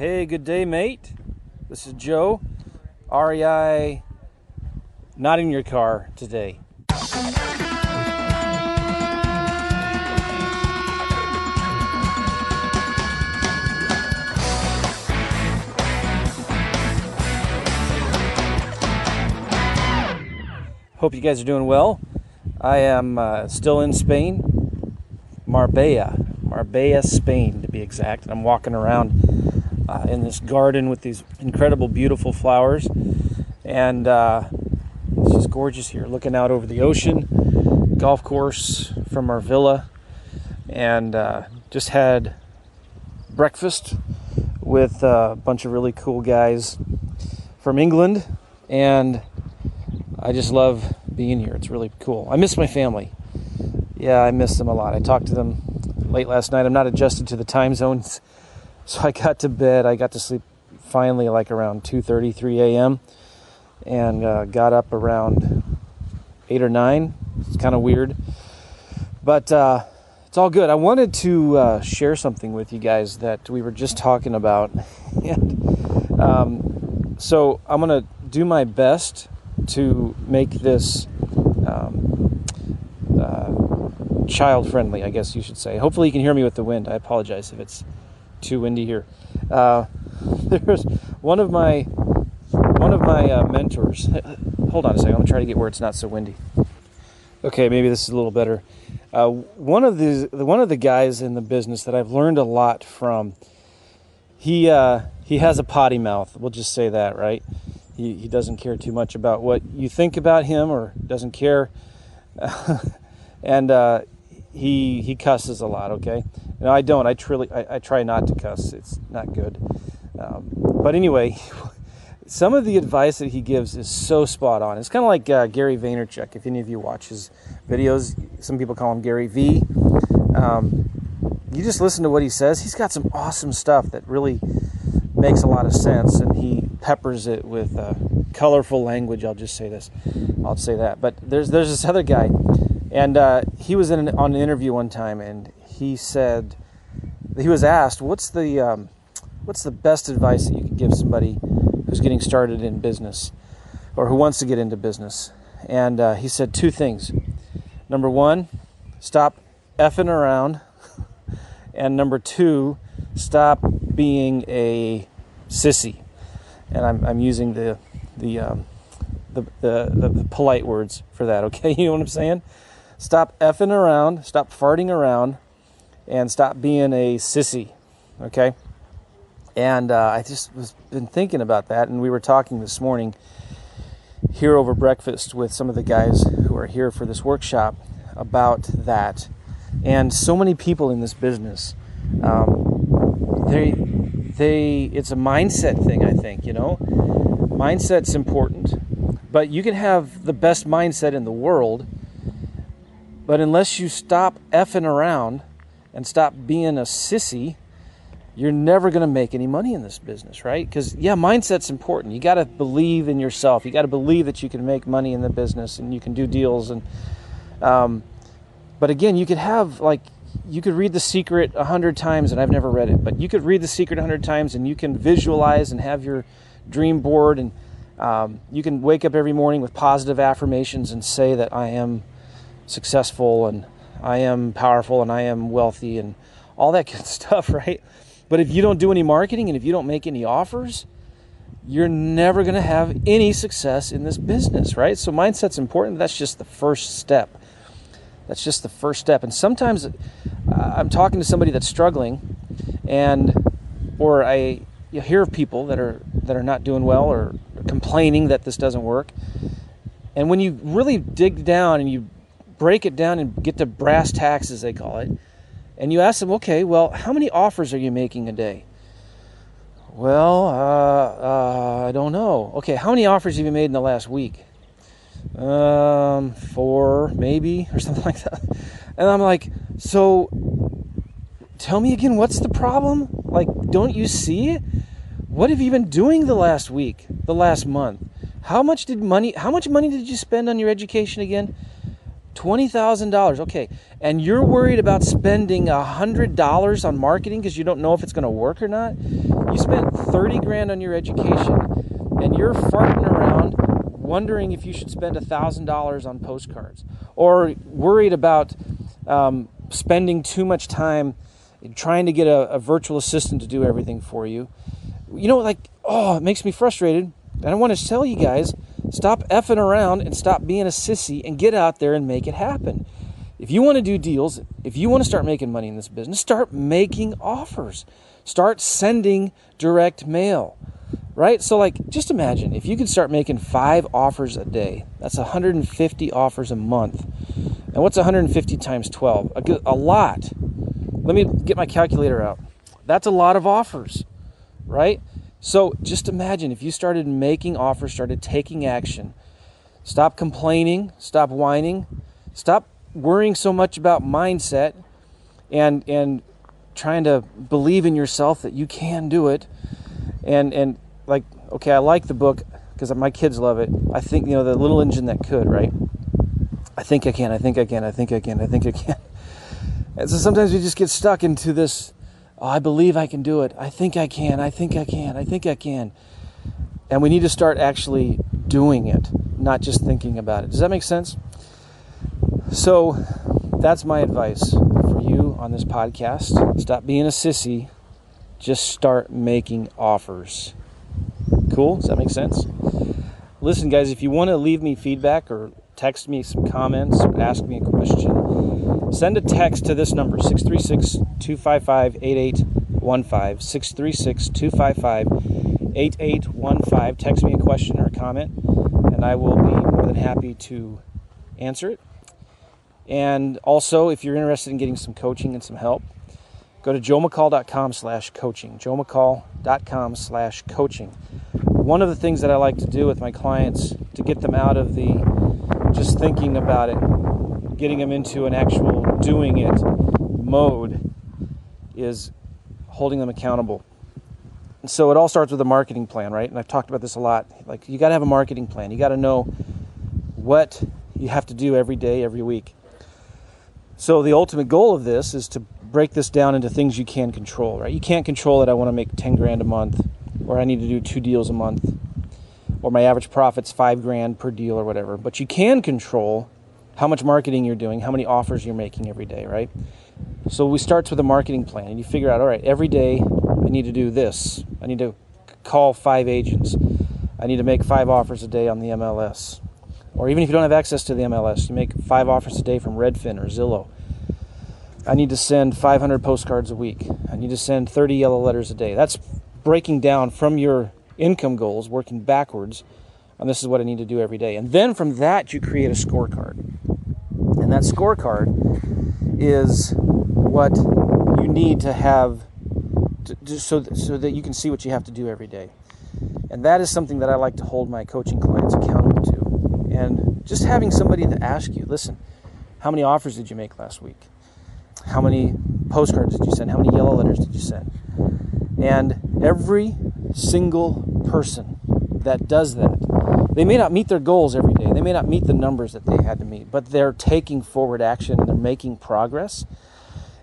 Hey, good day, mate. This is Joe. REI, not in your car today. Hope you guys are doing well. I am uh, still in Spain, Marbella, Marbella, Spain to be exact. I'm walking around uh, in this garden with these incredible, beautiful flowers, and uh, it's just gorgeous here. Looking out over the ocean, golf course from our villa, and uh, just had breakfast with a bunch of really cool guys from England, and I just love being here. It's really cool. I miss my family. Yeah, I miss them a lot. I talked to them late last night. I'm not adjusted to the time zones, so I got to bed. I got to sleep finally like around 2:30, 3 a.m. and uh, got up around eight or nine. It's kind of weird, but uh, it's all good. I wanted to uh, share something with you guys that we were just talking about, and um, so I'm gonna do my best to make this um, uh, child friendly, I guess you should say. Hopefully, you can hear me with the wind. I apologize if it's too windy here. Uh, there's one of my one of my uh, mentors. Hold on a second. I'm gonna try to get where it's not so windy. Okay, maybe this is a little better. Uh, one of the one of the guys in the business that I've learned a lot from. He uh, he has a potty mouth. We'll just say that, right? He, he doesn't care too much about what you think about him or doesn't care. and uh, he he cusses a lot, okay? No, I don't. I, truly, I, I try not to cuss. It's not good. Um, but anyway, some of the advice that he gives is so spot on. It's kind of like uh, Gary Vaynerchuk. If any of you watch his videos, some people call him Gary V. Um, you just listen to what he says. He's got some awesome stuff that really makes a lot of sense, and he peppers it with uh, colorful language. I'll just say this. I'll say that. But there's there's this other guy, and uh, he was in an, on an interview one time, and he said he was asked, "What's the um, what's the best advice that you could give somebody who's getting started in business, or who wants to get into business?" And uh, he said two things. Number one, stop effing around, and number two, stop being a sissy, and I'm, I'm using the the, um, the, the, the the polite words for that. Okay, you know what I'm saying? Stop effing around, stop farting around, and stop being a sissy. Okay, and uh, I just was been thinking about that, and we were talking this morning here over breakfast with some of the guys who are here for this workshop about that, and so many people in this business. Um, they they it's a mindset thing i think you know mindset's important but you can have the best mindset in the world but unless you stop effing around and stop being a sissy you're never going to make any money in this business right? Because yeah mindset's important. You got to believe in yourself. You got to believe that you can make money in the business and you can do deals and um, but again you could have like you could read The Secret a hundred times, and I've never read it, but you could read The Secret a hundred times, and you can visualize and have your dream board, and um, you can wake up every morning with positive affirmations and say that I am successful and I am powerful and I am wealthy and all that good stuff, right? But if you don't do any marketing and if you don't make any offers, you're never going to have any success in this business, right? So mindset's important. That's just the first step. That's just the first step. And sometimes uh, I'm talking to somebody that's struggling, and or I hear of people that are that are not doing well or complaining that this doesn't work. And when you really dig down and you break it down and get to brass tacks, as they call it, and you ask them, okay, well, how many offers are you making a day? Well, uh, uh, I don't know. Okay, how many offers have you made in the last week? um, four maybe or something like that. And I'm like, so tell me again, what's the problem? Like, don't you see? What have you been doing the last week, the last month? How much did money? How much money did you spend on your education again? $20,000. Okay. And you're worried about spending $100 on marketing because you don't know if it's going to work or not. You spent 30 grand on your education and you're farting around wondering if you should spend $1,000 on postcards or worried about um, spending too much time trying to get a, a virtual assistant to do everything for you. You know, like, oh, it makes me frustrated. And I want to tell you guys stop effing around and stop being a sissy and get out there and make it happen. If you want to do deals, if you want to start making money in this business, start making offers. Start sending direct mail. Right? So, like, just imagine if you could start making five offers a day, that's 150 offers a month. And what's 150 times 12? A, good, a lot. Let me get my calculator out. That's a lot of offers, right? So just imagine if you started making offers, started taking action. Stop complaining, stop whining, stop worrying so much about mindset and and trying to believe in yourself that you can do it. And and like okay, I like the book because my kids love it. I think you know the little engine that could, right? I think I can, I think I can, I think I can, I think I can. And so sometimes we just get stuck into this oh, I believe I can do it. I think I can. I think I can. I think I can. And we need to start actually doing it, not just thinking about it. Does that make sense? So that's my advice for you on this podcast. Stop being a sissy. Just start making offers. Cool? Does that make sense? Listen, guys, if you want to leave me feedback or text me some comments or ask me a question, send a text to this number 636 255 8815. 636 255 8815. Text me a question or a comment, and I will be more than happy to answer it. And also, if you're interested in getting some coaching and some help, go to joemccall.com slash coaching. joemccall.com slash coaching. One of the things that I like to do with my clients to get them out of the just thinking about it, getting them into an actual doing it mode is holding them accountable. And so it all starts with a marketing plan, right? And I've talked about this a lot. Like you got to have a marketing plan. You got to know what you have to do every day, every week. So the ultimate goal of this is to break this down into things you can control, right? You can't control that I want to make 10 grand a month or I need to do two deals a month or my average profit's five grand per deal or whatever. But you can control how much marketing you're doing, how many offers you're making every day, right? So we starts with a marketing plan and you figure out, all right, every day I need to do this. I need to call five agents. I need to make five offers a day on the MLS. Or even if you don't have access to the MLS, you make five offers a day from Redfin or Zillow. I need to send 500 postcards a week. I need to send 30 yellow letters a day. That's breaking down from your income goals, working backwards, and this is what I need to do every day. And then from that, you create a scorecard. And that scorecard is what you need to have to, to, so, that, so that you can see what you have to do every day. And that is something that I like to hold my coaching clients accountable to. And just having somebody to ask you, listen, how many offers did you make last week? How many postcards did you send? How many yellow letters did you send? And every single person that does that. They may not meet their goals every day, they may not meet the numbers that they had to meet, but they're taking forward action and they're making progress.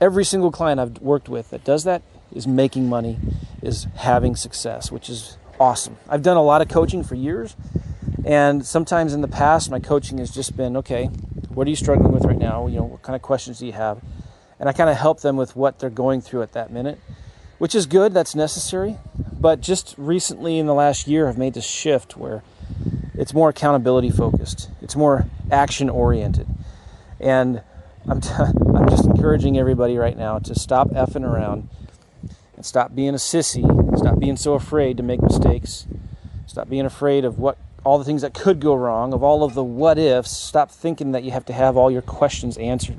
Every single client I've worked with that does that is making money, is having success, which is awesome. I've done a lot of coaching for years, and sometimes in the past, my coaching has just been okay, what are you struggling with right now? You know, what kind of questions do you have? And I kind of help them with what they're going through at that minute, which is good, that's necessary. But just recently in the last year, I've made this shift where it's more accountability focused, it's more action oriented. And I'm, t- I'm just encouraging everybody right now to stop effing around and stop being a sissy, stop being so afraid to make mistakes, stop being afraid of what all the things that could go wrong, of all of the what ifs. Stop thinking that you have to have all your questions answered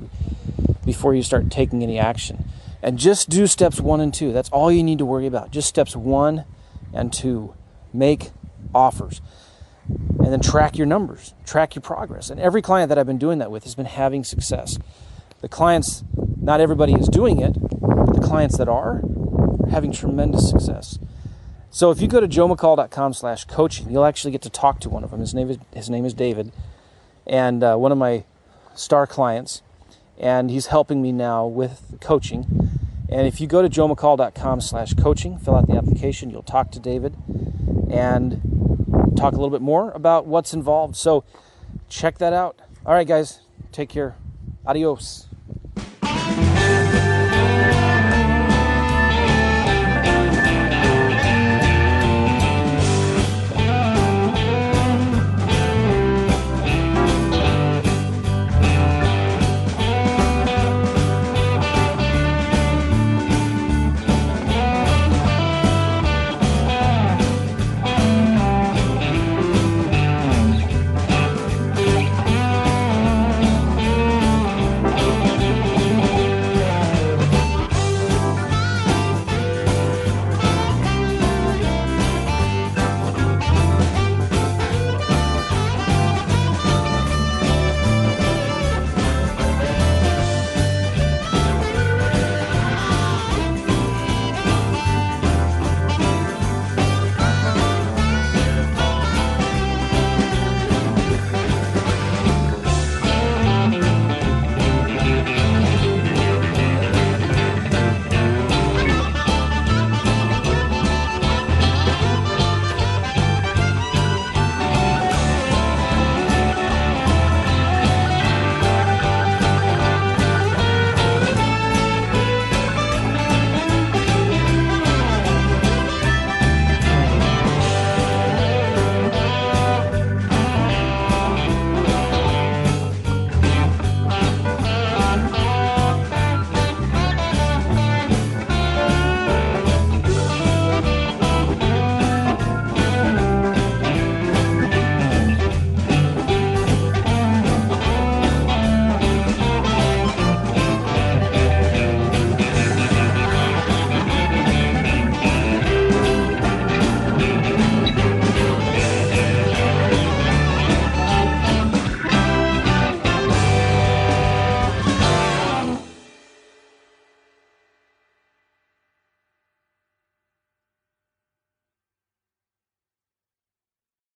before you start taking any action. And just do steps one and two. That's all you need to worry about. Just steps one and two. Make offers. And then track your numbers, track your progress. And every client that I've been doing that with has been having success. The clients, not everybody is doing it, but the clients that are, are having tremendous success. So if you go to joemccall.com slash coaching, you'll actually get to talk to one of them. His name is, his name is David. And uh, one of my star clients, and he's helping me now with coaching. And if you go to joemccall.com slash coaching, fill out the application, you'll talk to David and talk a little bit more about what's involved. So check that out. All right, guys, take care. Adios.